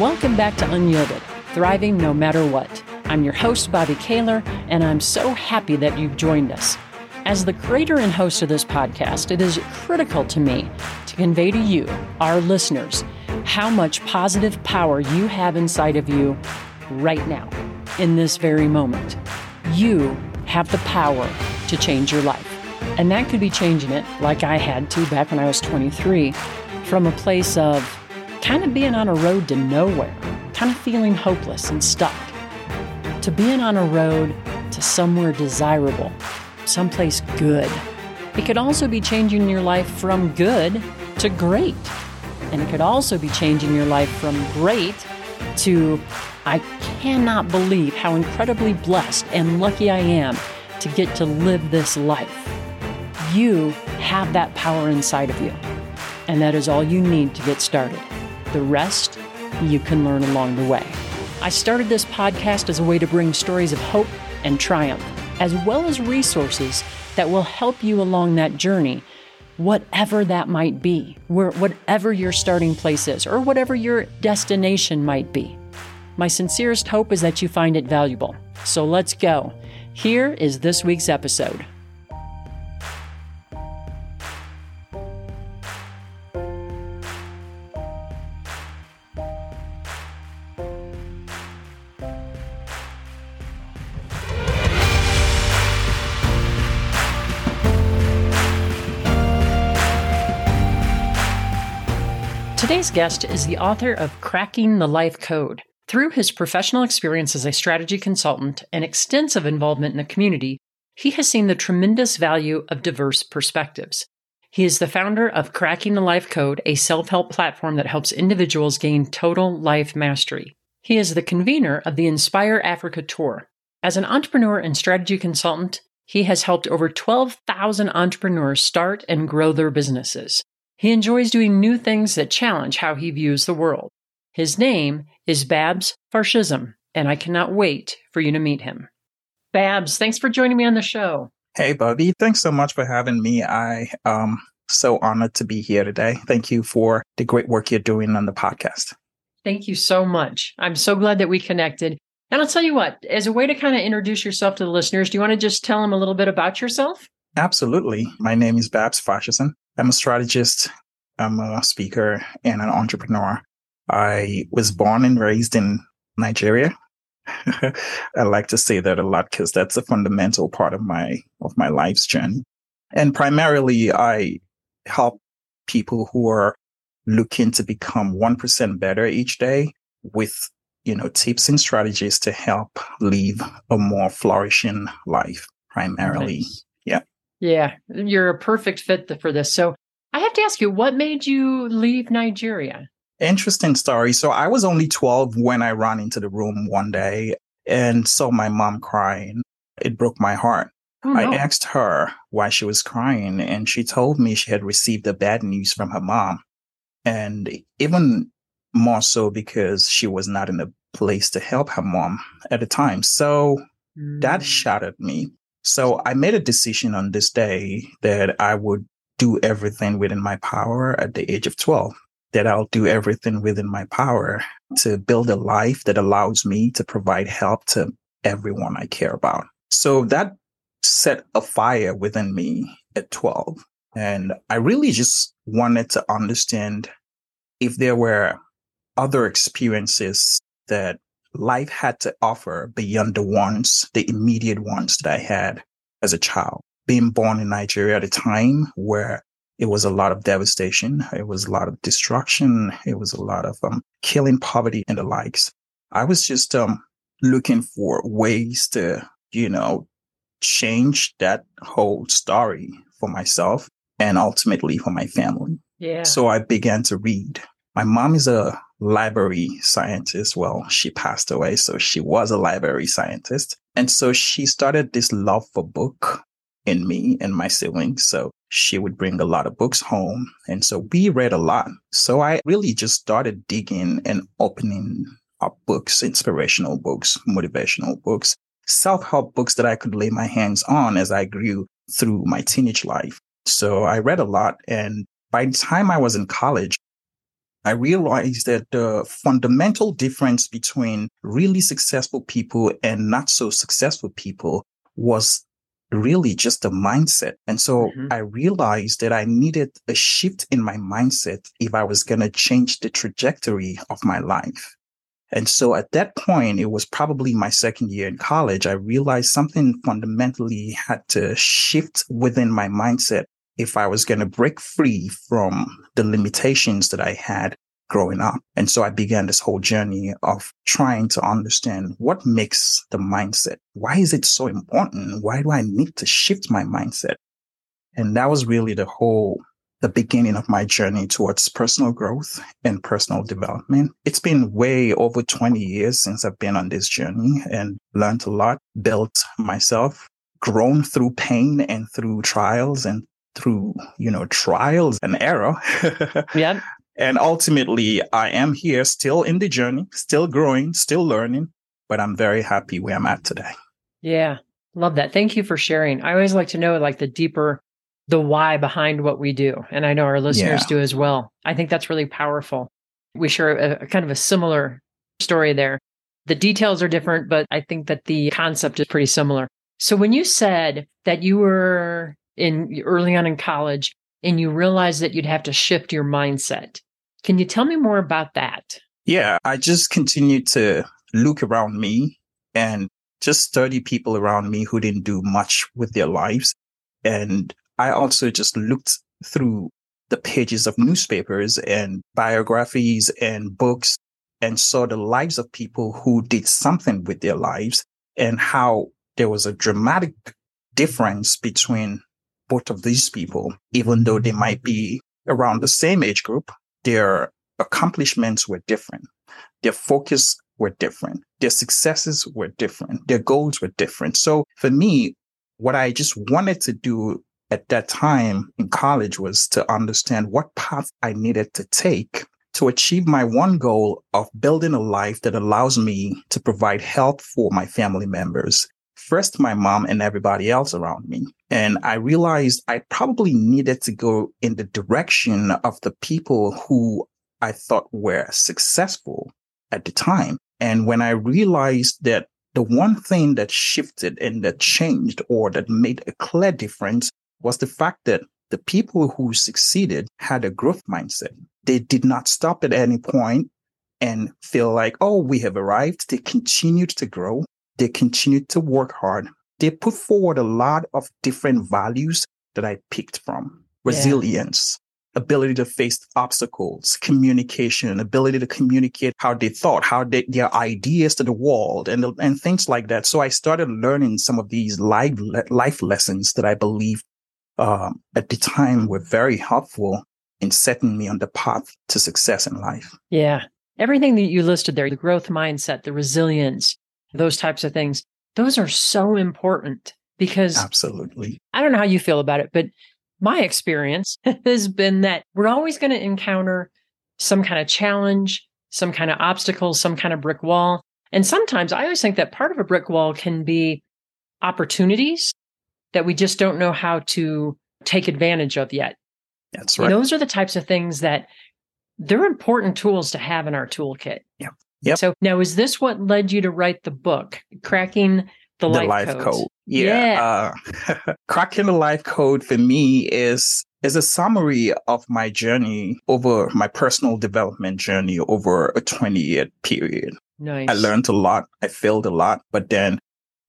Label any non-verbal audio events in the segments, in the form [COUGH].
Welcome back to Unyielded, thriving no matter what. I'm your host, Bobbi Kahler, and I'm so happy that you've joined us. As the creator and host of this podcast, it is critical to me to convey to you, our listeners, how much positive power you have inside of you right now, in this very moment. You have the power to change your life. And that could be changing it, like I had to back when I was 23, from a place of kind of being on a road to nowhere, kind of feeling hopeless and stuck, to being on a road to somewhere desirable, someplace good. It could also be changing your life from good to great. And it could also be changing your life from great to I cannot believe how incredibly blessed and lucky I am to get to live this life. You have that power inside of you. And that is all you need to get started. The rest you can learn along the way. I started this podcast as a way to bring stories of hope and triumph, as well as resources that will help you along that journey, whatever that might be, where, whatever your starting place is, or whatever your destination might be. My sincerest hope is that you find it valuable. So let's go. Here is this week's episode. Guest is the author of Cracking the Life Code. Through his professional experience as a strategy consultant and extensive involvement in the community, he has seen the tremendous value of diverse perspectives. He is the founder of Cracking the Life Code, a self help platform that helps individuals gain total life mastery. He is the convener of the Inspire Africa Tour. As an entrepreneur and strategy consultant, he has helped over 12,000 entrepreneurs start and grow their businesses. He enjoys doing new things that challenge how he views the world. His name is Babs Farshism, and I cannot wait for you to meet him. Babs, thanks for joining me on the show. Hey, Bobbi. Thanks so much for having me. I am so honored to be here today. Thank you for the great work you're doing on the podcast. Thank you so much. I'm so glad that we connected. And I'll tell you what, as a way to kind of introduce yourself to the listeners, do you want to just tell them a little bit about yourself? Absolutely. My name is Babs Farshism. I'm a strategist, I'm a speaker, and an entrepreneur. I was born and raised in Nigeria. [LAUGHS] I like to say that a lot because that's a fundamental part of my of my life's journey. And primarily I help people who are looking to become 1% better each day with, you know, tips and strategies to help live a more flourishing life primarily. Nice. Yeah. Yeah, you're a perfect fit for this. So I have to ask you, what made you leave Nigeria? Interesting story. So I was only 12 when I ran into the room one day and saw my mom crying. It broke my heart. Oh, no. I asked her why she was crying, and she told me she had received the bad news from her mom. And even more so because she was not in a place to help her mom at the time. So mm. that shattered me. So I made a decision on this day that I would do everything within my power at the age of 12 that I'll do everything within my power to build a life that allows me to provide help to everyone I care about. So that set a fire within me at 12. And I really just wanted to understand if there were other experiences that life had to offer beyond the ones, the immediate ones that I had as a child. Being born in Nigeria at a time where it was a lot of devastation. It was a lot of destruction. It was a lot of um, killing, poverty, and the likes. I was just um, looking for ways to, you know, change that whole story for myself and ultimately for my family. Yeah. So I began to read. My mom is a library scientist. Well, she passed away, so she was a library scientist. And so she started this love for book in me and my siblings. So she would bring a lot of books home. And so we read a lot. So I really just started digging and opening up books, inspirational books, motivational books, self-help books that I could lay my hands on as I grew through my teenage life. So I read a lot. And by the time I was in college, I realized that the fundamental difference between really successful people and not so successful people was really just a mindset. And so mm-hmm. I realized that I needed a shift in my mindset if I was going to change the trajectory of my life. And so at that point, it was probably my second year in college. I realized something fundamentally had to shift within my mindset if I was going to break free from the limitations that I had growing up. And so I began this whole journey of trying to understand what makes the mindset. Why is it so important? Why do I need to shift my mindset? And that was really the whole the beginning of my journey towards personal growth and personal development. It's been way over 20 years since I've been on this journey and learned a lot, built myself, grown through pain and through trials and through, you know, trials and error. [LAUGHS] yeah. And ultimately, I am here still in the journey, still growing, still learning, but I'm very happy where I'm at today. Yeah. Love that. Thank you for sharing. I always like to know like the deeper the why behind what we do. And I know our listeners yeah. do as well. I think that's really powerful. We share a, a, kind of a similar story there. The details are different, but I think that the concept is pretty similar. So when you said that you were in early on in college and you realized that you'd have to shift your mindset, can you tell me more about that? Yeah, I just continued to look around me and just study people around me who didn't do much with their lives. And I also just looked through the pages of newspapers and biographies and books and saw the lives of people who did something with their lives and how there was a dramatic difference between of these people, even though they might be around the same age group, their accomplishments were different. Their focus were different. Their successes were different. Their goals were different. So for me, what I just wanted to do at that time in college was to understand what path I needed to take to achieve my one goal of building a life that allows me to provide help for my family members. First, my mom and everybody else around me. And I realized I probably needed to go in the direction of the people who I thought were successful at the time. And when I realized that the one thing that shifted and that changed or that made a clear difference was the fact that the people who succeeded had a growth mindset. They did not stop at any point and feel like, oh, we have arrived. They continued to grow. They continued to work hard. They put forward a lot of different values that I picked from resilience, yeah. ability to face obstacles, communication, ability to communicate how they thought, how they, their ideas to the world and, and things like that. So I started learning some of these life, life lessons that I believe um, at the time were very helpful in setting me on the path to success in life. Yeah. Everything that you listed there, the growth mindset, the resilience, those types of things, those are so important because absolutely. I don't know how you feel about it, but my experience [LAUGHS] has been that we're always going to encounter some kind of challenge, some kind of obstacle, some kind of brick wall. And sometimes I always think that part of a brick wall can be opportunities that we just don't know how to take advantage of yet. That's right. those are the types of things that they're important tools to have in our toolkit. Yeah. Yep. So now is this what led you to write the book, Cracking the, the Life, life Code? Yeah. yeah. Uh, [LAUGHS] cracking the life code for me is is a summary of my journey over my personal development journey over a 20 year period. Nice. I learned a lot. I failed a lot, but then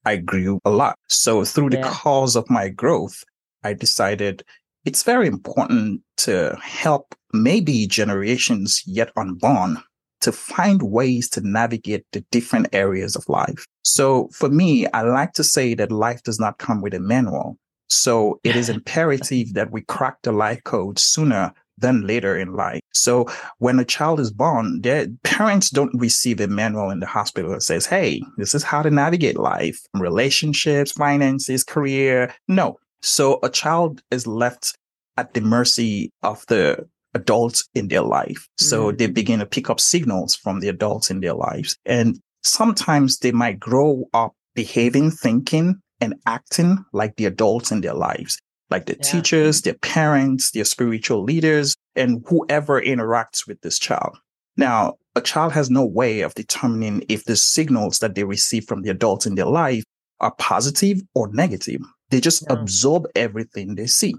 I grew a lot. So through the cause of my growth, I decided it's very important to help maybe generations yet unborn to find ways to navigate the different areas of life. So for me, I like to say that life does not come with a manual. So it is [LAUGHS] imperative that we crack the life code sooner than later in life. So when a child is born, their parents don't receive a manual in the hospital that says, Hey, this is how to navigate life, relationships, finances, career. No. So a child is left at the mercy of the adults in their life. So mm-hmm. they begin to pick up signals from the adults in their lives. And sometimes they might grow up behaving, thinking, and acting like the adults in their lives. like the yeah. teachers, their parents, their spiritual leaders, and whoever interacts with this child. Now, a child has no way of determining if the signals that they receive from the adults in their life are positive or negative. They just yeah. absorb everything they see.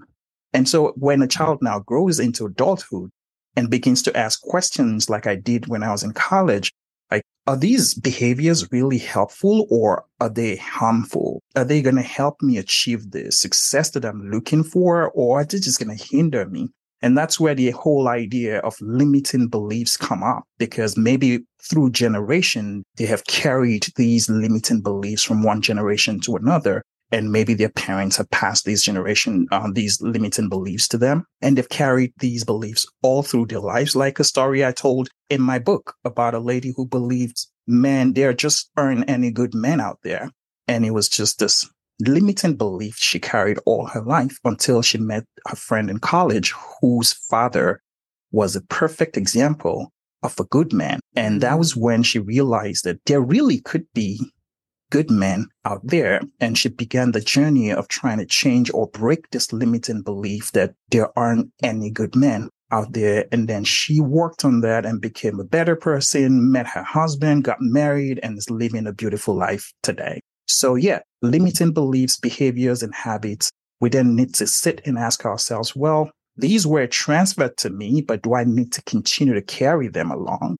And so when a child now grows into adulthood and begins to ask questions like I did when I was in college, like, are these behaviors really helpful or are they harmful? Are they going to help me achieve the success that I'm looking for or are they just going to hinder me? And that's where the whole idea of limiting beliefs come up because maybe through generation, they have carried these limiting beliefs from one generation to another. And maybe their parents have passed these generation, uh, these limiting beliefs to them. And they've carried these beliefs all through their lives. Like a story I told in my book about a lady who believed men, there just aren't any good men out there. And it was just this limiting belief she carried all her life until she met her friend in college whose father was a perfect example of a good man. And that was when she realized that there really could be good men out there. And she began the journey of trying to change or break this limiting belief that there aren't any good men out there. And then she worked on that and became a better person, met her husband, got married, and is living a beautiful life today. So yeah, limiting beliefs, behaviors, and habits. We then need to sit and ask ourselves, well, these were transferred to me, but do I need to continue to carry them along?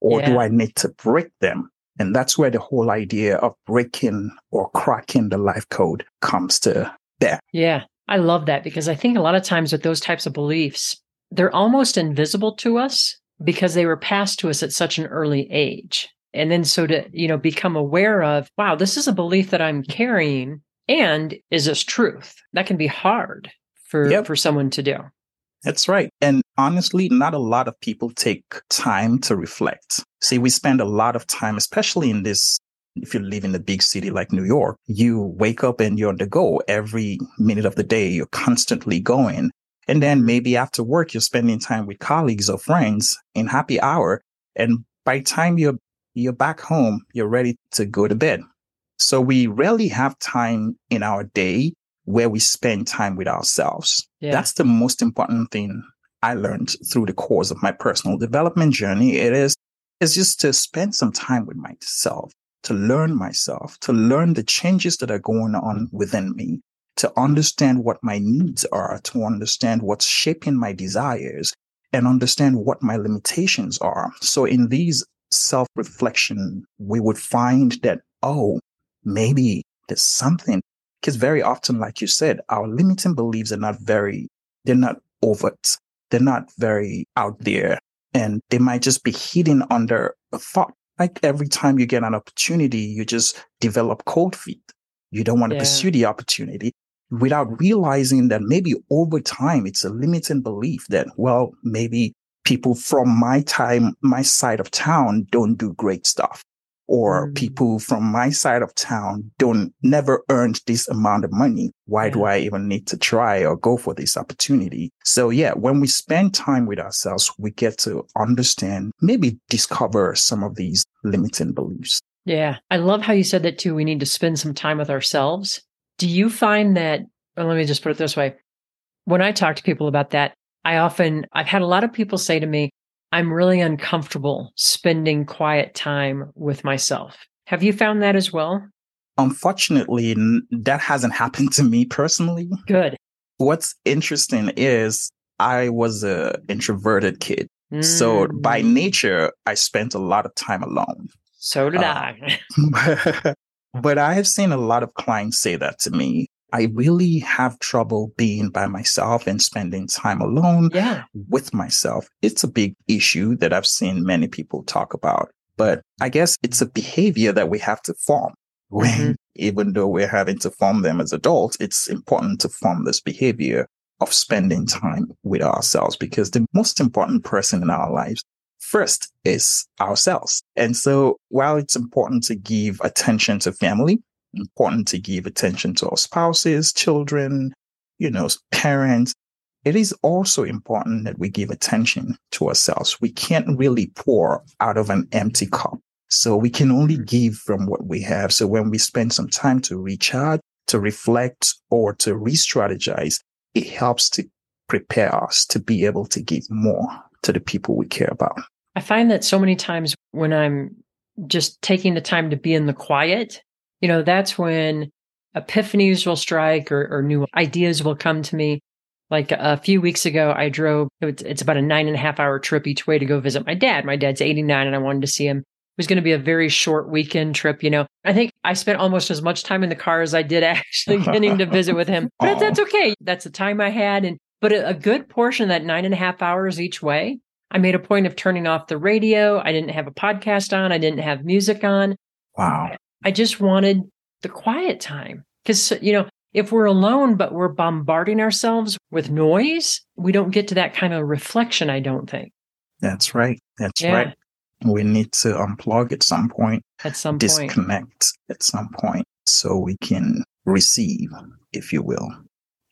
Or yeah. do I need to break them? And that's where the whole idea of breaking or cracking the life code comes to bear. Yeah, I love that because I think a lot of times with those types of beliefs, they're almost invisible to us because they were passed to us at such an early age. And then so to, you know, become aware of, wow, this is a belief that I'm carrying and is this truth? That can be hard for yep. for someone to do. That's right. And honestly, not a lot of people take time to reflect. See, we spend a lot of time, especially in this if you live in a big city like New York, you wake up and you're on the go every minute of the day. You're constantly going. And then maybe after work, you're spending time with colleagues or friends in happy hour. And by the time you're you're back home, you're ready to go to bed. So we rarely have time in our day where we spend time with ourselves. Yeah. That's the most important thing I learned through the course of my personal development journey. It is, is just to spend some time with myself, to learn myself, to learn the changes that are going on within me, to understand what my needs are, to understand what's shaping my desires and understand what my limitations are. So in these self reflection, we would find that, oh, maybe there's something. Because very often, like you said, our limiting beliefs are not very, they're not overt. They're not very out there and they might just be hidden under a thought. Like every time you get an opportunity, you just develop cold feet. You don't want to yeah. pursue the opportunity without realizing that maybe over time it's a limiting belief that, well, maybe people from my time, my side of town don't do great stuff. Or mm. people from my side of town don't never earned this amount of money. Why yeah. do I even need to try or go for this opportunity? So yeah, when we spend time with ourselves, we get to understand, maybe discover some of these limiting beliefs. Yeah. I love how you said that too. We need to spend some time with ourselves. Do you find that, well, let me just put it this way. When I talk to people about that, I often, I've had a lot of people say to me, I'm really uncomfortable spending quiet time with myself. Have you found that as well? Unfortunately, that hasn't happened to me personally. Good. What's interesting is I was an introverted kid. Mm. So by mm. nature, I spent a lot of time alone. So did uh, I. [LAUGHS] [LAUGHS] but I have seen a lot of clients say that to me. I really have trouble being by myself and spending time alone yeah. with myself. It's a big issue that I've seen many people talk about, but I guess it's a behavior that we have to form. Mm-hmm. even though we're having to form them as adults, it's important to form this behavior of spending time with ourselves because the most important person in our lives first is ourselves. And so while it's important to give attention to family, important to give attention to our spouses, children, you know, parents. It is also important that we give attention to ourselves. We can't really pour out of an empty cup. So we can only mm-hmm. give from what we have. So when we spend some time to recharge, to reflect or to re-strategize, it helps to prepare us to be able to give more to the people we care about. I find that so many times when I'm just taking the time to be in the quiet, you know, that's when epiphanies will strike or, or new ideas will come to me. Like a few weeks ago, I drove, it's about a nine and a half hour trip each way to go visit my dad. My dad's 89 and I wanted to see him. It was going to be a very short weekend trip. You know, I think I spent almost as much time in the car as I did [LAUGHS] actually getting to visit with him, but that's okay. That's the time I had. And, but a, a good portion of that nine and a half hours each way, I made a point of turning off the radio. I didn't have a podcast on. I didn't have music on. Wow. I just wanted the quiet time because, you know, if we're alone, but we're bombarding ourselves with noise, we don't get to that kind of reflection, I don't think. That's right. That's yeah. right. We need to unplug at some point, at some point. disconnect point. at some point so we can receive, if you will.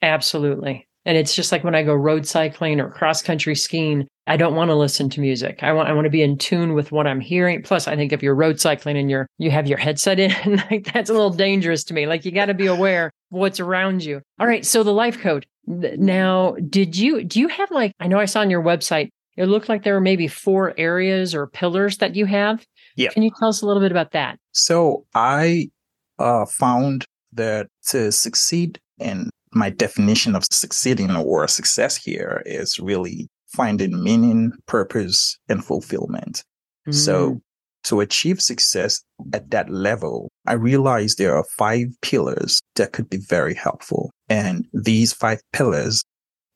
Absolutely. And it's just like when I go road cycling or cross country skiing, I don't want to listen to music. I want I want to be in tune with what I'm hearing. Plus, I think if you're road cycling and you're you have your headset in, [LAUGHS] like that's a little dangerous to me. Like you got to be aware of what's around you. All right, so the life code. Now, did you do you have like I know I saw on your website it looked like there were maybe four areas or pillars that you have. Yeah. Can you tell us a little bit about that? So I uh, found that to succeed in my definition of succeeding or success here is really finding meaning, purpose, and fulfillment. Mm. So to achieve success at that level, I realized there are five pillars that could be very helpful. And these five pillars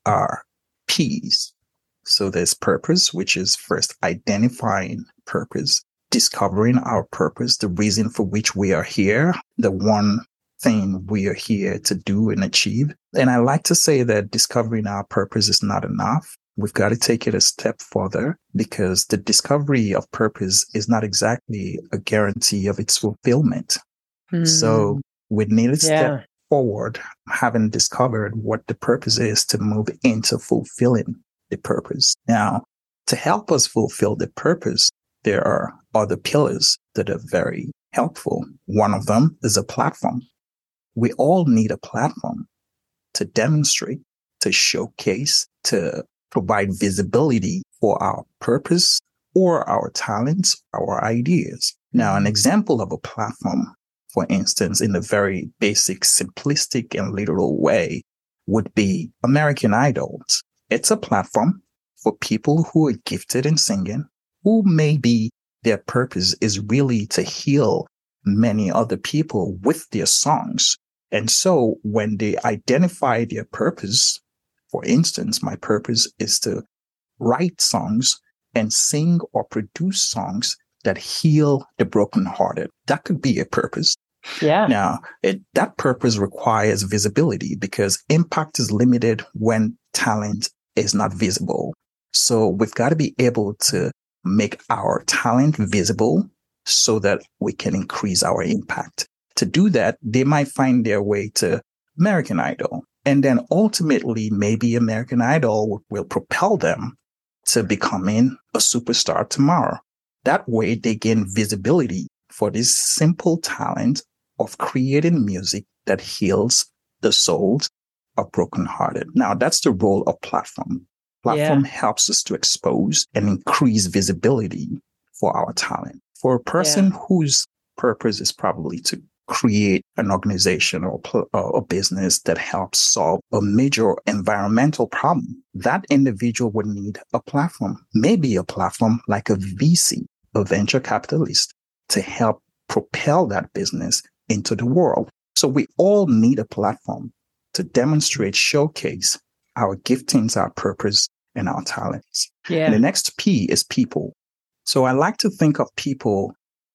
are peace. So there's purpose, which is first identifying purpose, discovering our purpose, the reason for which we are here, the one thing we are here to do and achieve. And I like to say that discovering our purpose is not enough. We've got to take it a step further because the discovery of purpose is not exactly a guarantee of its fulfillment. Mm. So we need to step yeah. forward, having discovered what the purpose is to move into fulfilling the purpose. Now, to help us fulfill the purpose, there are other pillars that are very helpful. One of them is a platform we all need a platform to demonstrate, to showcase, to provide visibility for our purpose or our talents, our ideas. Now, an mm-hmm. example of a platform, for instance, in a very basic, simplistic and literal way would be American Idols. It's a platform for people who are gifted in singing, who maybe their purpose is really to heal many other people with their songs. And so when they identify their purpose, for instance, my purpose is to write songs and sing or produce songs that heal the brokenhearted. That could be a purpose. Yeah. Now, it, that purpose requires visibility because impact is limited when talent is not visible. So we've got to be able to make our talent visible so that we can increase our impact to do that, they might find their way to American Idol. And then ultimately, maybe American Idol will, will propel them to becoming a superstar tomorrow. That way, they gain visibility for this simple talent of creating music that heals the souls of brokenhearted. Now, that's the role of platform. Platform yeah. helps us to expose and increase visibility for our talent. For a person yeah. whose purpose is probably to create an organization or uh, a business that helps solve a major environmental problem, that individual would need a platform, maybe a platform like a VC, a venture capitalist to help propel that business into the world. So we all need a platform to demonstrate, showcase our giftings, our purpose, and our talents. Yeah. And the next P is people. So I like to think of people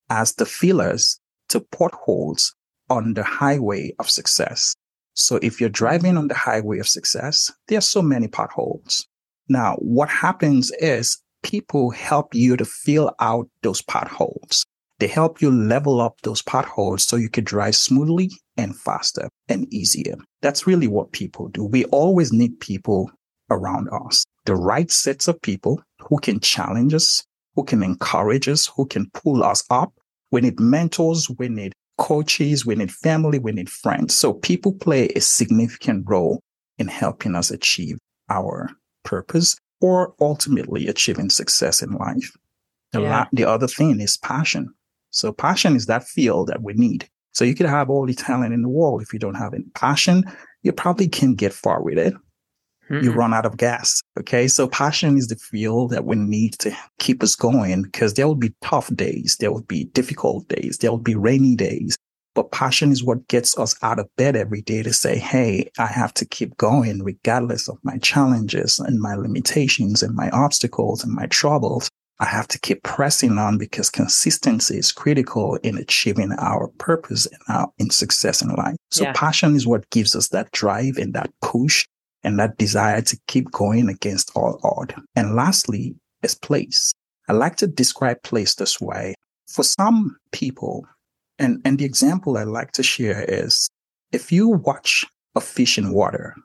as the feelers to potholes on the highway of success. So if you're driving on the highway of success, there are so many potholes. Now, what happens is people help you to fill out those potholes. They help you level up those potholes so you can drive smoothly and faster and easier. That's really what people do. We always need people around us, the right sets of people who can challenge us, who can encourage us, who can pull us up we need mentors. We need coaches, we need family, we need friends. So people play a significant role in helping us achieve our purpose or ultimately achieving success in life. The, yeah. la- the other thing is passion. So passion is that feel that we need. So you could have all the talent in the world. If you don't have any passion, you probably can't get far with it. Mm-hmm. You run out of gas. Okay. So passion is the fuel that we need to keep us going because there will be tough days. There will be difficult days. There will be rainy days. But passion is what gets us out of bed every day to say, Hey, I have to keep going regardless of my challenges and my limitations and my obstacles and my troubles. I have to keep pressing on because consistency is critical in achieving our purpose and our in success in life. So yeah. passion is what gives us that drive and that push and that desire to keep going against all odds. And lastly is place. I like to describe place this way. For some people, and, and the example I like to share is if you watch a fish in water,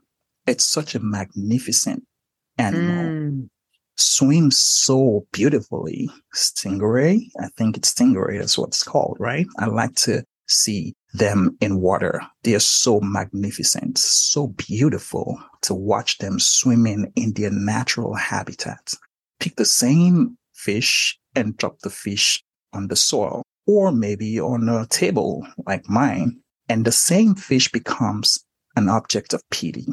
it's such a magnificent animal. Mm. Swims so beautifully. Stingray, I think it's stingray, that's what it's called, right? I like to see them in water. They are so magnificent, so beautiful to watch them swimming in their natural habitat. Pick the same fish and drop the fish on the soil or maybe on a table like mine. And the same fish becomes an object of pity,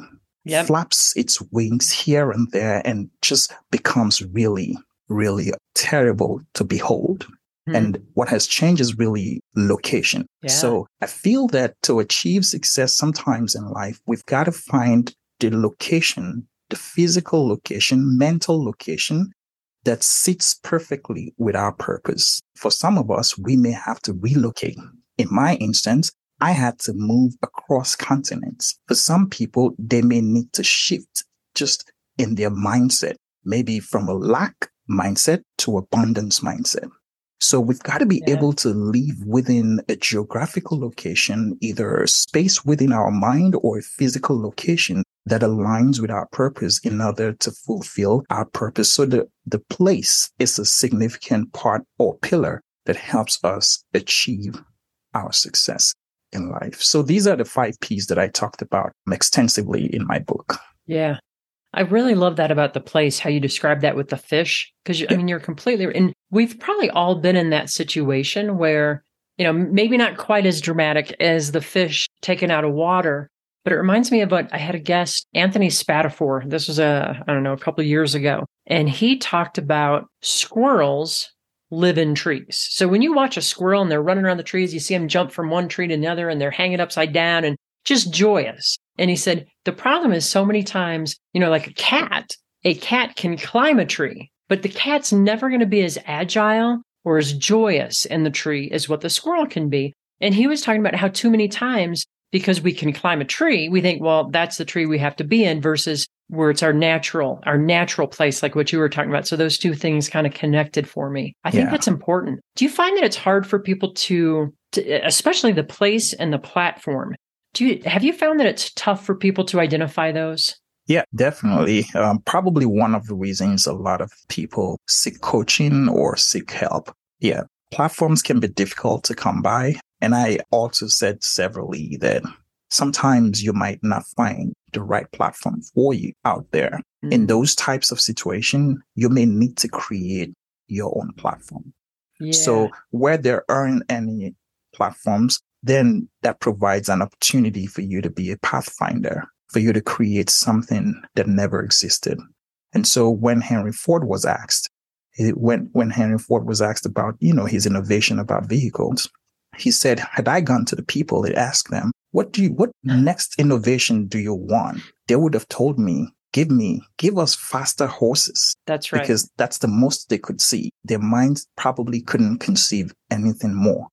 yep. flaps its wings here and there and just becomes really, really terrible to behold. Mm. And what has changed is really location. Yeah. So I feel that to achieve success sometimes in life, we've got to find the location, the physical location, mental location that sits perfectly with our purpose. For some of us, we may have to relocate. In my instance, I had to move across continents. For some people, they may need to shift just in their mindset, maybe from a lack mindset to abundance mindset. So we've got to be yeah. able to live within a geographical location, either space within our mind or a physical location that aligns with our purpose in order to fulfill our purpose. So the, the place is a significant part or pillar that helps us achieve our success in life. So these are the five P's that I talked about extensively in my book. Yeah. I really love that about the place, how you describe that with the fish. Cause I mean, you're completely, and we've probably all been in that situation where, you know, maybe not quite as dramatic as the fish taken out of water, but it reminds me of what I had a guest, Anthony Spatafor. This was a, I don't know, a couple of years ago. And he talked about squirrels live in trees. So when you watch a squirrel and they're running around the trees, you see them jump from one tree to another and they're hanging upside down and just joyous. And he said, the problem is so many times, you know, like a cat, a cat can climb a tree, but the cat's never going to be as agile or as joyous in the tree as what the squirrel can be. And he was talking about how too many times because we can climb a tree, we think, well, that's the tree we have to be in versus where it's our natural, our natural place, like what you were talking about. So those two things kind of connected for me. I think yeah. that's important. Do you find that it's hard for people to, to, especially the place and the platform? Do you, have you found that it's tough for people to identify those? Yeah, definitely. Um, probably one of the reasons a lot of people seek coaching or seek help. Yeah, platforms can be difficult to come by. And I also said severally that sometimes you might not find the right platform for you out there. Mm-hmm. In those types of situations, you may need to create your own platform. Yeah. So where there aren't any platforms, then that provides an opportunity for you to be a pathfinder, for you to create something that never existed. And so when Henry Ford was asked, when, when Henry Ford was asked about, you know, his innovation about vehicles, he said, had I gone to the people and asked them, what do you, what next innovation do you want? They would have told me, give me, give us faster horses. That's right. Because that's the most they could see. Their minds probably couldn't conceive anything more.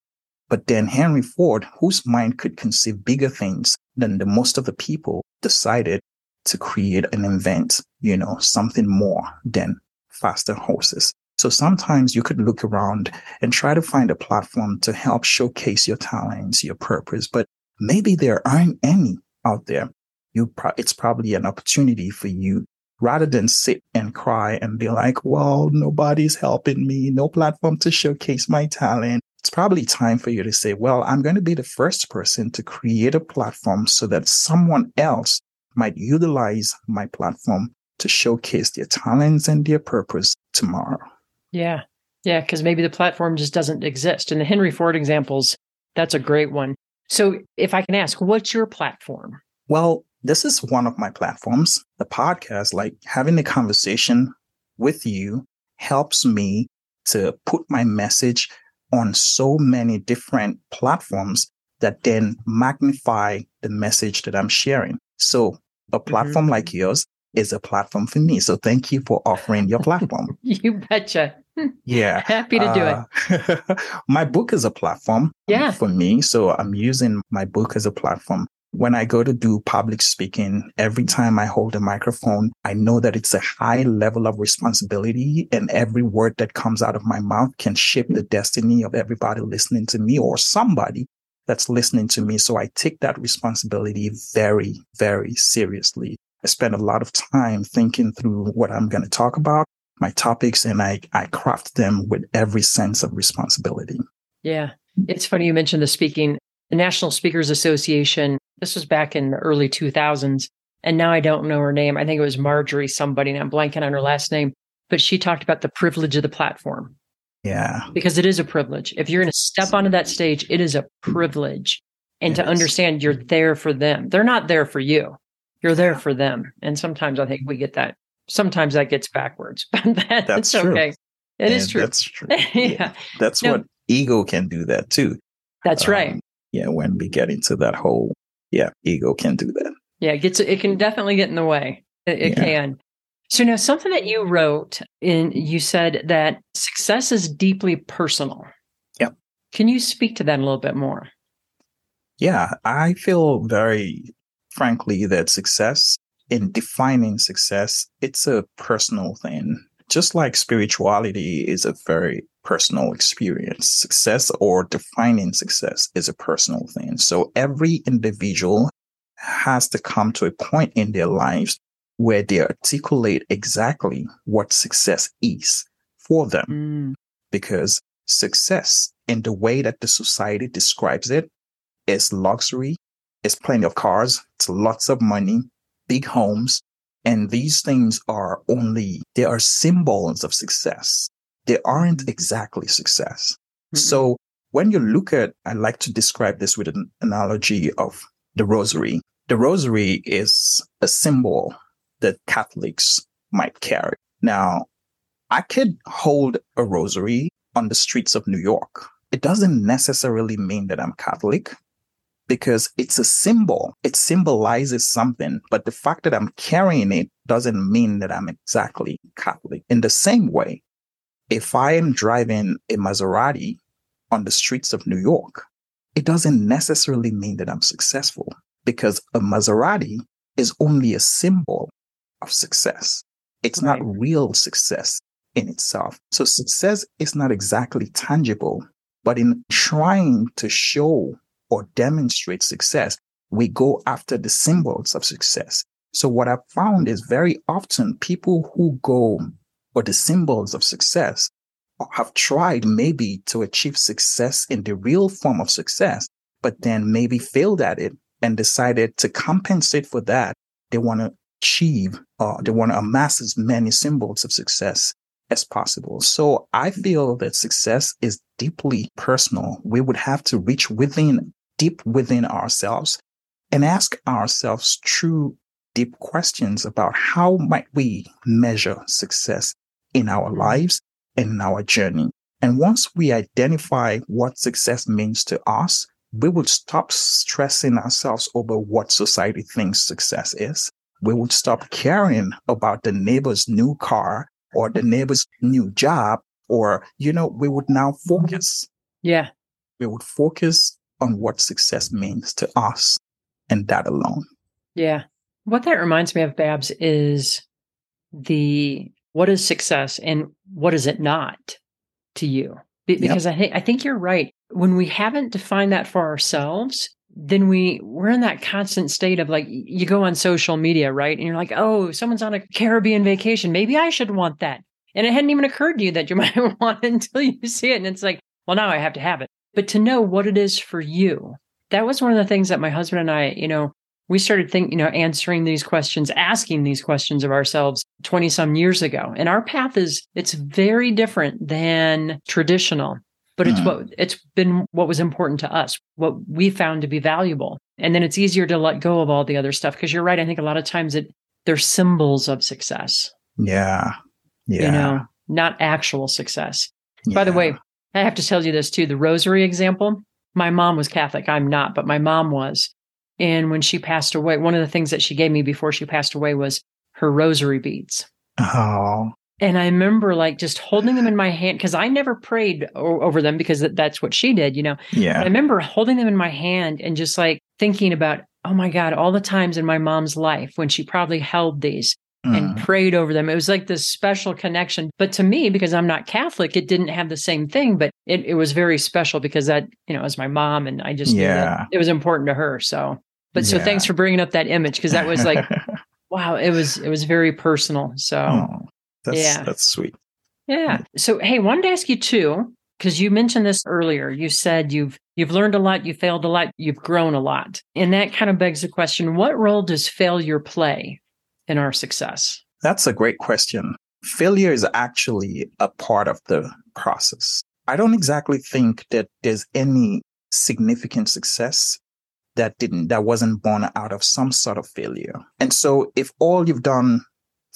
But then Henry Ford, whose mind could conceive bigger things than the most of the people, decided to create and invent, you know, something more than faster horses. So sometimes you could look around and try to find a platform to help showcase your talents, your purpose, but maybe there aren't any out there. You pro- it's probably an opportunity for you rather than sit and cry and be like, well, nobody's helping me, no platform to showcase my talent it's probably time for you to say, well, I'm going to be the first person to create a platform so that someone else might utilize my platform to showcase their talents and their purpose tomorrow. Yeah. Yeah. Cause maybe the platform just doesn't exist. And the Henry Ford examples, that's a great one. So if I can ask, what's your platform? Well, this is one of my platforms. The podcast, like having a conversation with you helps me to put my message on so many different platforms that then magnify the message that I'm sharing. So a mm-hmm. platform mm-hmm. like yours is a platform for me. So thank you for offering your platform. [LAUGHS] you betcha. Yeah. [LAUGHS] Happy to do uh, it. [LAUGHS] my book is a platform yeah. for me. So I'm using my book as a platform. When I go to do public speaking, every time I hold a microphone, I know that it's a high level of responsibility and every word that comes out of my mouth can shape the destiny of everybody listening to me or somebody that's listening to me. So I take that responsibility very, very seriously. I spend a lot of time thinking through what I'm going to talk about, my topics, and I, I craft them with every sense of responsibility. Yeah. It's funny you mentioned the speaking. The National Speakers Association, this was back in the early 2000s. And now I don't know her name. I think it was Marjorie somebody, and I'm blanking on her last name. But she talked about the privilege of the platform. Yeah. Because it is a privilege. If you're going to step onto that stage, it is a privilege. And it to is. understand you're there for them. They're not there for you. You're there for them. And sometimes I think we get that. Sometimes that gets backwards, [LAUGHS] but that, that's okay. It and is true. That's true. [LAUGHS] yeah. yeah. That's no, what ego can do that too. That's um, right. Yeah. When we get into that whole, yeah, ego can do that. Yeah. It gets, it can definitely get in the way. It, it yeah. can. So now something that you wrote in you said that success is deeply personal. Yep. Can you speak to that a little bit more? Yeah, I feel very frankly that success in defining success, it's a personal thing. Just like spirituality is a very personal experience, success or defining success is a personal thing. So every individual has to come to a point in their lives where they articulate exactly what success is for them. Mm. Because success in the way that the society describes it is luxury, it's plenty of cars, it's lots of money, big homes. And these things are only, they are symbols of success. They aren't mm. exactly success. Mm-hmm. So when you look at, I like to describe this with an analogy of the rosary. The rosary is a symbol that Catholics might carry. Now, I could hold a rosary on the streets of New York. It doesn't necessarily mean that I'm Catholic because it's a symbol. It symbolizes something, but the fact that I'm carrying it doesn't mean that I'm exactly Catholic. In the same way, if I am driving a Maserati on the streets of New York, it doesn't necessarily mean that I'm successful because a Maserati is only a symbol of success. It's right. not real success in itself. So success is not exactly tangible, but in trying to show or demonstrate success, we go after the symbols of success. So what I've found is very often people who go for the symbols of success have tried maybe to achieve success in the real form of success, but then maybe failed at it and decided to compensate for that. They want to achieve, uh, they want to amass as many symbols of success as possible. So I feel that success is deeply personal. We would have to reach within, deep within ourselves and ask ourselves true, deep questions about how might we measure success in our lives and in our journey. And once we identify what success means to us, we would stop stressing ourselves over what society thinks success is we would stop caring about the neighbor's new car or the neighbor's new job, or, you know, we would now focus. Yeah. We would focus on what success means to us and that alone. Yeah. What that reminds me of, Babs, is the what is success and what is it not to you? Because yep. I think I think you're right. When we haven't defined that for ourselves, then we we're in that constant state of like you go on social media right and you're like oh someone's on a caribbean vacation maybe i should want that and it hadn't even occurred to you that you [LAUGHS] might want it until you see it and it's like well now i have to have it but to know what it is for you. That was one of the things that my husband and I, you know, we started thinking, you know, answering these questions, asking these questions of ourselves 20 some years ago. And our path is, it's very different than traditional, but it's mm-hmm. what, it's been what was important to us, what we found to be valuable. And then it's easier to let go of all the other stuff. Cause you're right. I think a lot of times it, they're symbols of success. Yeah. Yeah. You know, not actual success. Yeah. By the way, I have to tell you this too. The rosary example, my mom was Catholic. I'm not, but my mom was. And when she passed away, one of the things that she gave me before she passed away was her rosary beads. Oh. And I remember like just holding them in my hand because I never prayed o- over them because that's what she did, you know? Yeah. I remember holding them in my hand and just like thinking about, oh my God, all the times in my mom's life when she probably held these mm. and prayed over them. It was like this special connection. But to me, because I'm not Catholic, it didn't have the same thing, but it, it was very special because that, you know, as my mom and I just yeah. it was important to her. So but so thanks for bringing up that image because that was like, [LAUGHS] wow, it was it was very personal. So oh, that's, yeah, that's sweet. Yeah. So hey, wanted to ask you too because you mentioned this earlier. You said you've you've learned a lot, you failed a lot, you've grown a lot, and that kind of begs the question: What role does failure play in our success? That's a great question. Failure is actually a part of the process. I don't exactly think that there's any significant success that didn't, that wasn't born out of some sort of failure. And so if all you've done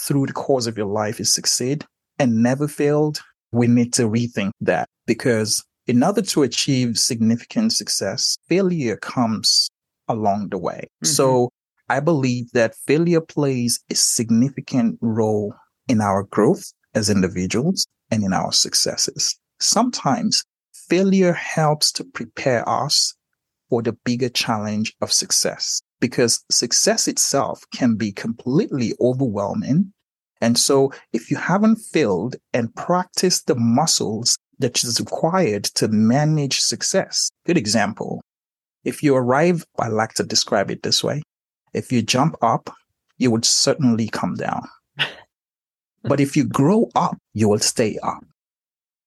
through the course of your life is succeed and never failed, we need to rethink that because in order to achieve significant success, failure comes along the way. Mm-hmm. So I believe that failure plays a significant role in our growth as individuals and in our successes. Sometimes failure helps to prepare us for the bigger challenge of success because success itself can be completely overwhelming. And so if you haven't failed and practiced the muscles that is required to manage success, good example. If you arrive, I like to describe it this way. If you jump up, you would certainly come down. [LAUGHS] but if you grow up, you will stay up.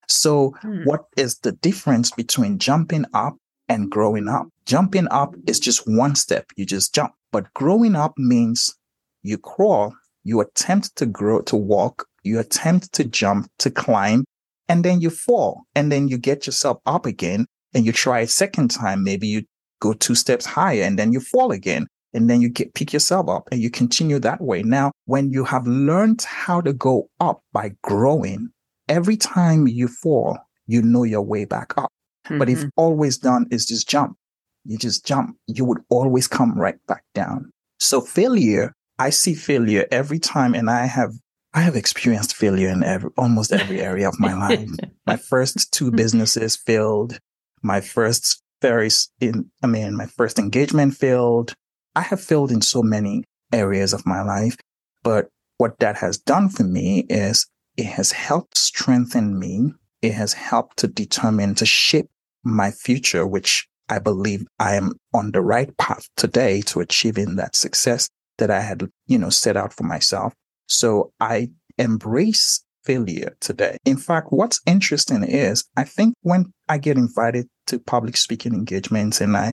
So hmm. what is the difference between jumping up and growing up. Jumping up is just one step. You just jump. But growing up means you crawl, you attempt to grow, to walk, you attempt to jump, to climb, and then you fall. And then you get yourself up again and you try a second time. Maybe you go two steps higher and then you fall again. And then you get, pick yourself up and you continue that way. Now, when you have learned how to go up by growing, every time you fall, you know your way back up. Mm-hmm. But if mm-hmm. always done is just jump, you just jump, you would always come right back down. So failure, I see failure every time and I have I have experienced failure in every almost every [LAUGHS] area of my life. my first two businesses failed. My first very in I mean my first engagement failed. I have failed in so many areas of my life, but what that has done for me is it has helped strengthen me. It has helped to determine to shape my future, which I believe I am on the right path today to achieving that success that I had, you know, set out for myself. So I embrace failure today. In fact, what's interesting is I think when I get invited to public speaking engagements and I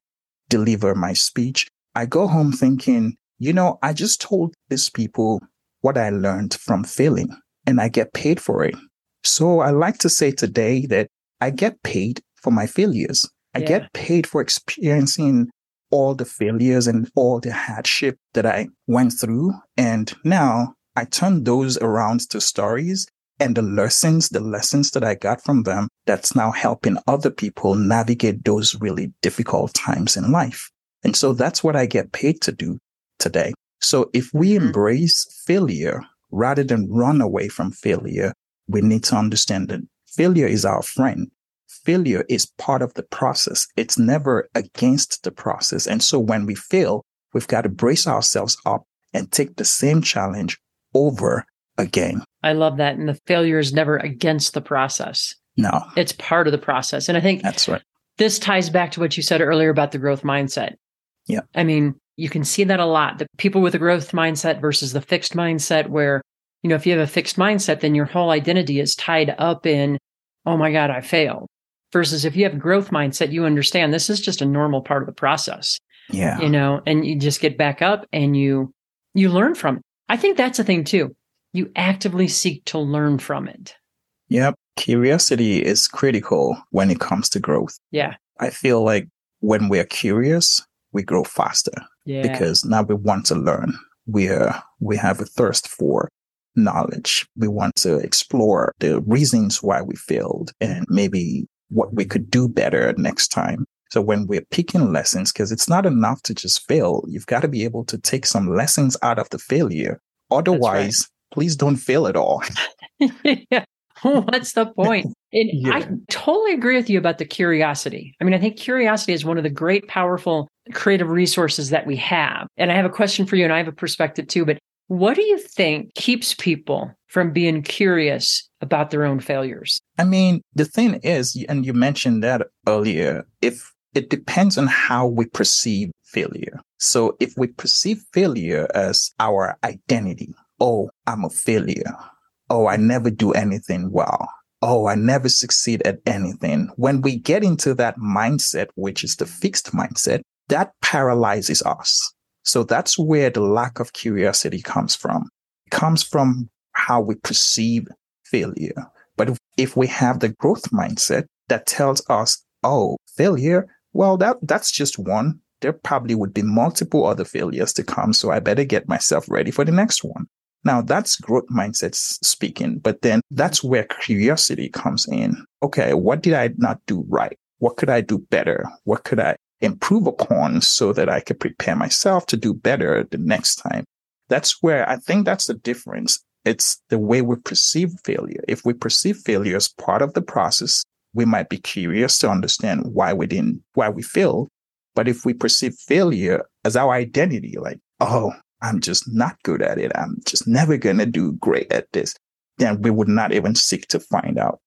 deliver my speech, I go home thinking, you know, I just told these people what I learned from failing and I get paid for it. So I like to say today that I get paid for my failures. I yeah. get paid for experiencing all the failures and all the hardship that I went through. And now I turn those around to stories and the lessons, the lessons that I got from them that's now helping other people navigate those really difficult times in life. And so that's what I get paid to do today. So if we mm-hmm. embrace failure rather than run away from failure, we need to understand that failure is our friend failure is part of the process. It's never against the process. And so when we fail, we've got to brace ourselves up and take the same challenge over again. I love that. And the failure is never against the process. No, it's part of the process. And I think that's right. This ties back to what you said earlier about the growth mindset. Yeah. I mean, you can see that a lot. The people with a growth mindset versus the fixed mindset, where, you know, if you have a fixed mindset, then your whole identity is tied up in, oh my God, I failed Versus if you have a growth mindset, you understand this is just a normal part of the process. Yeah. You know, and you just get back up and you you learn from it. I think that's a thing too. You actively seek to learn from it. Yep. Curiosity is critical when it comes to growth. Yeah. I feel like when we're curious, we grow faster Yeah. because now we want to learn. We're, we have a thirst for knowledge. We want to explore the reasons why we failed and maybe what we could do better next time. So when we're picking lessons, because it's not enough to just fail, you've got to be able to take some lessons out of the failure. Otherwise, please don't fail at all. [LAUGHS] yeah. What's the point? And [LAUGHS] Yeah. I totally agree with you about the curiosity. I mean, I think curiosity is one of the great, powerful creative resources that we have. And I have a question for you, and I have a perspective too. But what do you think keeps people from being curious about their own failures? I mean, the thing is, and you mentioned that earlier, if it depends on how we perceive failure. So if we perceive failure as our identity, oh, I'm a failure. Oh, I never do anything well. Oh, I never succeed at anything. When we get into that mindset, which is the fixed mindset, that paralyzes us. So that's where the lack of curiosity comes from. It comes from how we perceive failure. But if, we have the growth mindset that tells us, oh, failure, well, that, that's just one. There probably would be multiple other failures to come. So I better get myself ready for the next one. Now that's growth mindset speaking, but then that's where curiosity comes in. Okay. What did I not do right? What could I do better? What could I improve upon so that I could prepare myself to do better the next time? That's where I think that's the difference. It's the way we perceive failure. If we perceive failure as part of the process, we might be curious to understand why we didn't, why we failed. But if we perceive failure as our identity, like, oh, I'm just not good at it. I'm just never going to do great at this. Then we would not even seek to find out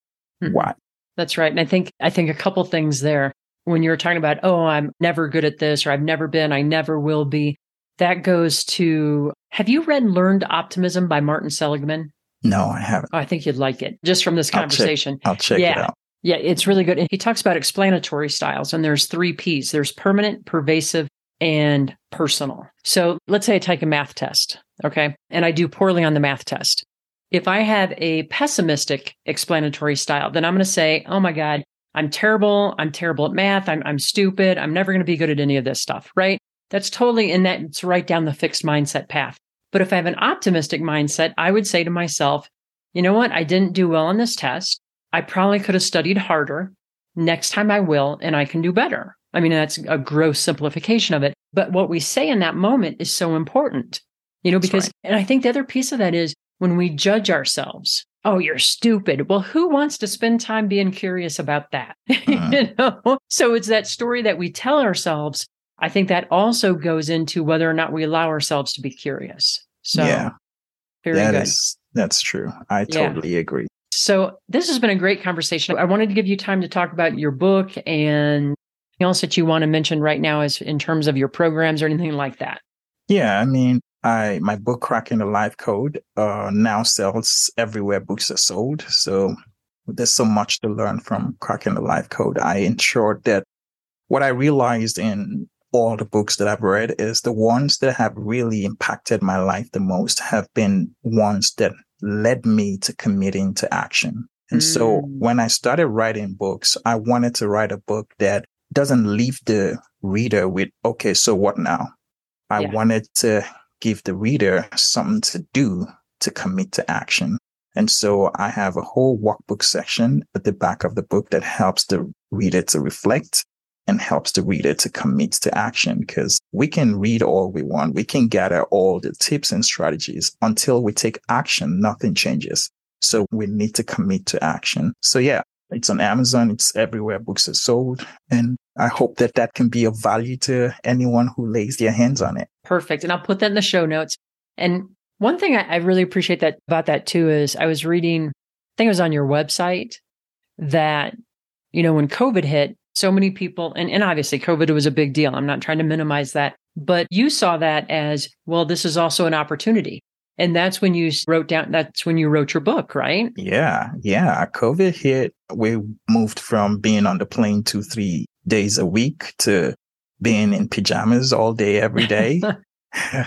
Mhm. why. That's right. And I think I think a couple things there. When you're talking about, oh, I'm never good at this, or I've never been, I never will be. That goes to have you read Learned Optimism by Martin Seligman? No, I haven't. Oh, I think you'd like it just from this I'll check. conversation. I'll check it Yeah. out. Yeah, it's really good. And he talks about explanatory styles, and there's three P's there's permanent, pervasive, and personal. So let's say I take a math test, okay, and I do poorly on the math test. If I have a pessimistic explanatory style, then I'm going to say, oh my God, I'm terrible. I'm terrible at math. I'm, I'm stupid. I'm never going to be good at any of this stuff, right? That's totally, in that it's right down the fixed mindset path. But if I have an optimistic mindset, I would say to myself, you know what? I didn't do well on this test. I probably could have studied harder. Next time I will, and I can do better. I mean, that's a gross simplification of it. But what we say in that moment is so important, you know, because, right. and I think the other piece of that is when we judge ourselves. Oh, you're stupid. Well, who wants to spend time being curious about that? Mhm. [LAUGHS] you know? So it's that story that we tell ourselves. I think that also goes into whether or not we allow ourselves to be curious. So yeah, very that good. is- that's true. I Yeah. totally agree. So this has been a great conversation. I wanted to give you time to talk about your book and anything else that you want to mention right now is in terms of your programs or anything like that. Yeah, I mean, I my book Cracking the Life Code uh now sells everywhere books are sold. So there's so much to learn from Cracking the Life Code. I ensured that what I realized in all the books that I've read is the ones that have really impacted my life the most have been ones that led me to committing to action. And so Mm. when I started writing books, I wanted to write a book that doesn't leave the reader with, okay, so what now? I Yeah. wanted to give the reader something to do to commit to action. And so I have a whole workbook section at the back of the book that helps the reader to reflect and helps the reader to commit to action because we can read all we want. We can gather all the tips and strategies until we take action, nothing changes. So we need to commit to action. So yeah, it's on Amazon. It's everywhere books are sold. And I hope that that can be of value to anyone who lays their hands on it. Perfect. And I'll put that in the show notes. And one thing I, really appreciate that about that too is I was reading, I think it was on your website that, you know, when COVID hit, so many people, and, and obviously COVID was a big deal. I'm not trying to minimize that, but you saw that as, well, this is also an opportunity. And that's when you wrote down, that's when you wrote your book, right? Yeah. Yeah. COVID hit. We moved from being on the plane two, three days a week to being in pajamas all day, every day. [LAUGHS]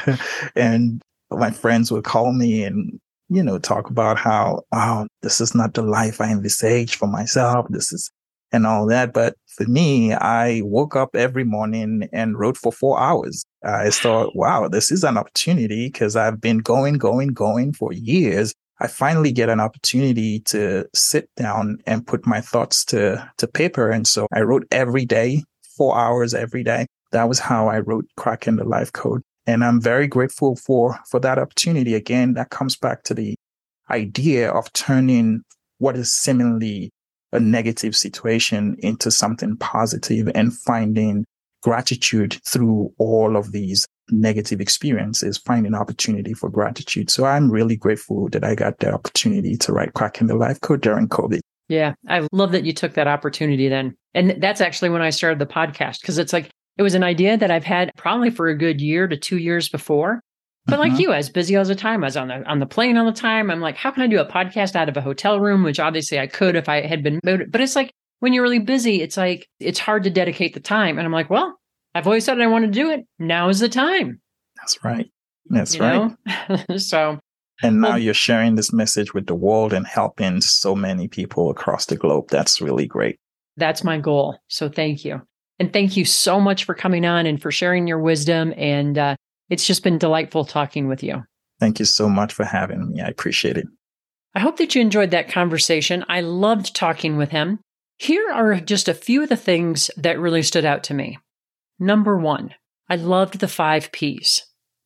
[LAUGHS] and my friends would call me and, you know, talk about how, oh, this is not the life I envisaged for myself. This is, and all that. But for me, I woke up every morning and wrote for four hours. I thought, wow, this is an opportunity because I've been going, going, going for years. I finally get an opportunity to sit down and put my thoughts to, to paper. And so I wrote every day, four hours every day. That was how I wrote Cracking the Life Code. And I'm very grateful for, for that opportunity. Again, that comes back to the idea of turning what is seemingly a negative situation into something positive and finding gratitude through all of these negative experiences, finding opportunity for gratitude. So I'm really grateful that I got the opportunity to write Cracking the Life Code during COVID. Yeah, I love that you took that opportunity then. And that's actually when I started the podcast because it's like it was an idea that I've had probably for a good year to two years before. But like mm-hmm. you, as busy all the time, I was on the on the plane all the time. I'm like, how can I do a podcast out of a hotel room? Which obviously I could if I had been. But it's like when you're really busy, it's like it's hard to dedicate the time. And I'm like, well, I've always said I want to do it. Now is the time. That's right. That's you right. [LAUGHS] so and now well, you're sharing this message with the world and helping so many people across the globe. That's really great. That's my goal. So thank you. And thank you so much for coming on and for sharing your wisdom. And uh, it's just been delightful talking with you. Thank you so much for having me. I appreciate it. I hope that you enjoyed that conversation. I loved talking with him. Here are just a few of the things that really stood out to me. Number one, I loved the five P's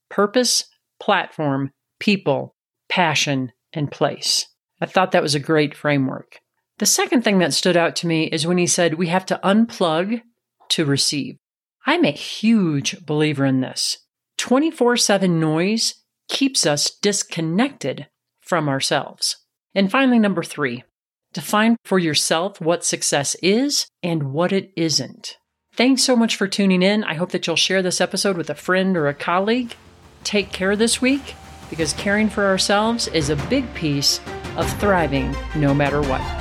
purpose, platform, people, passion, and place. I thought that was a great framework. The second thing that stood out to me is when he said we have to unplug to receive. I'm a huge believer in this. 24 7 noise keeps us disconnected from ourselves. And finally, number three, define for yourself what success is and what it isn't. Thanks so much for tuning in. I hope that you'll share this episode with a friend or a colleague. Take care this week because caring for ourselves is a big piece of thriving no matter what.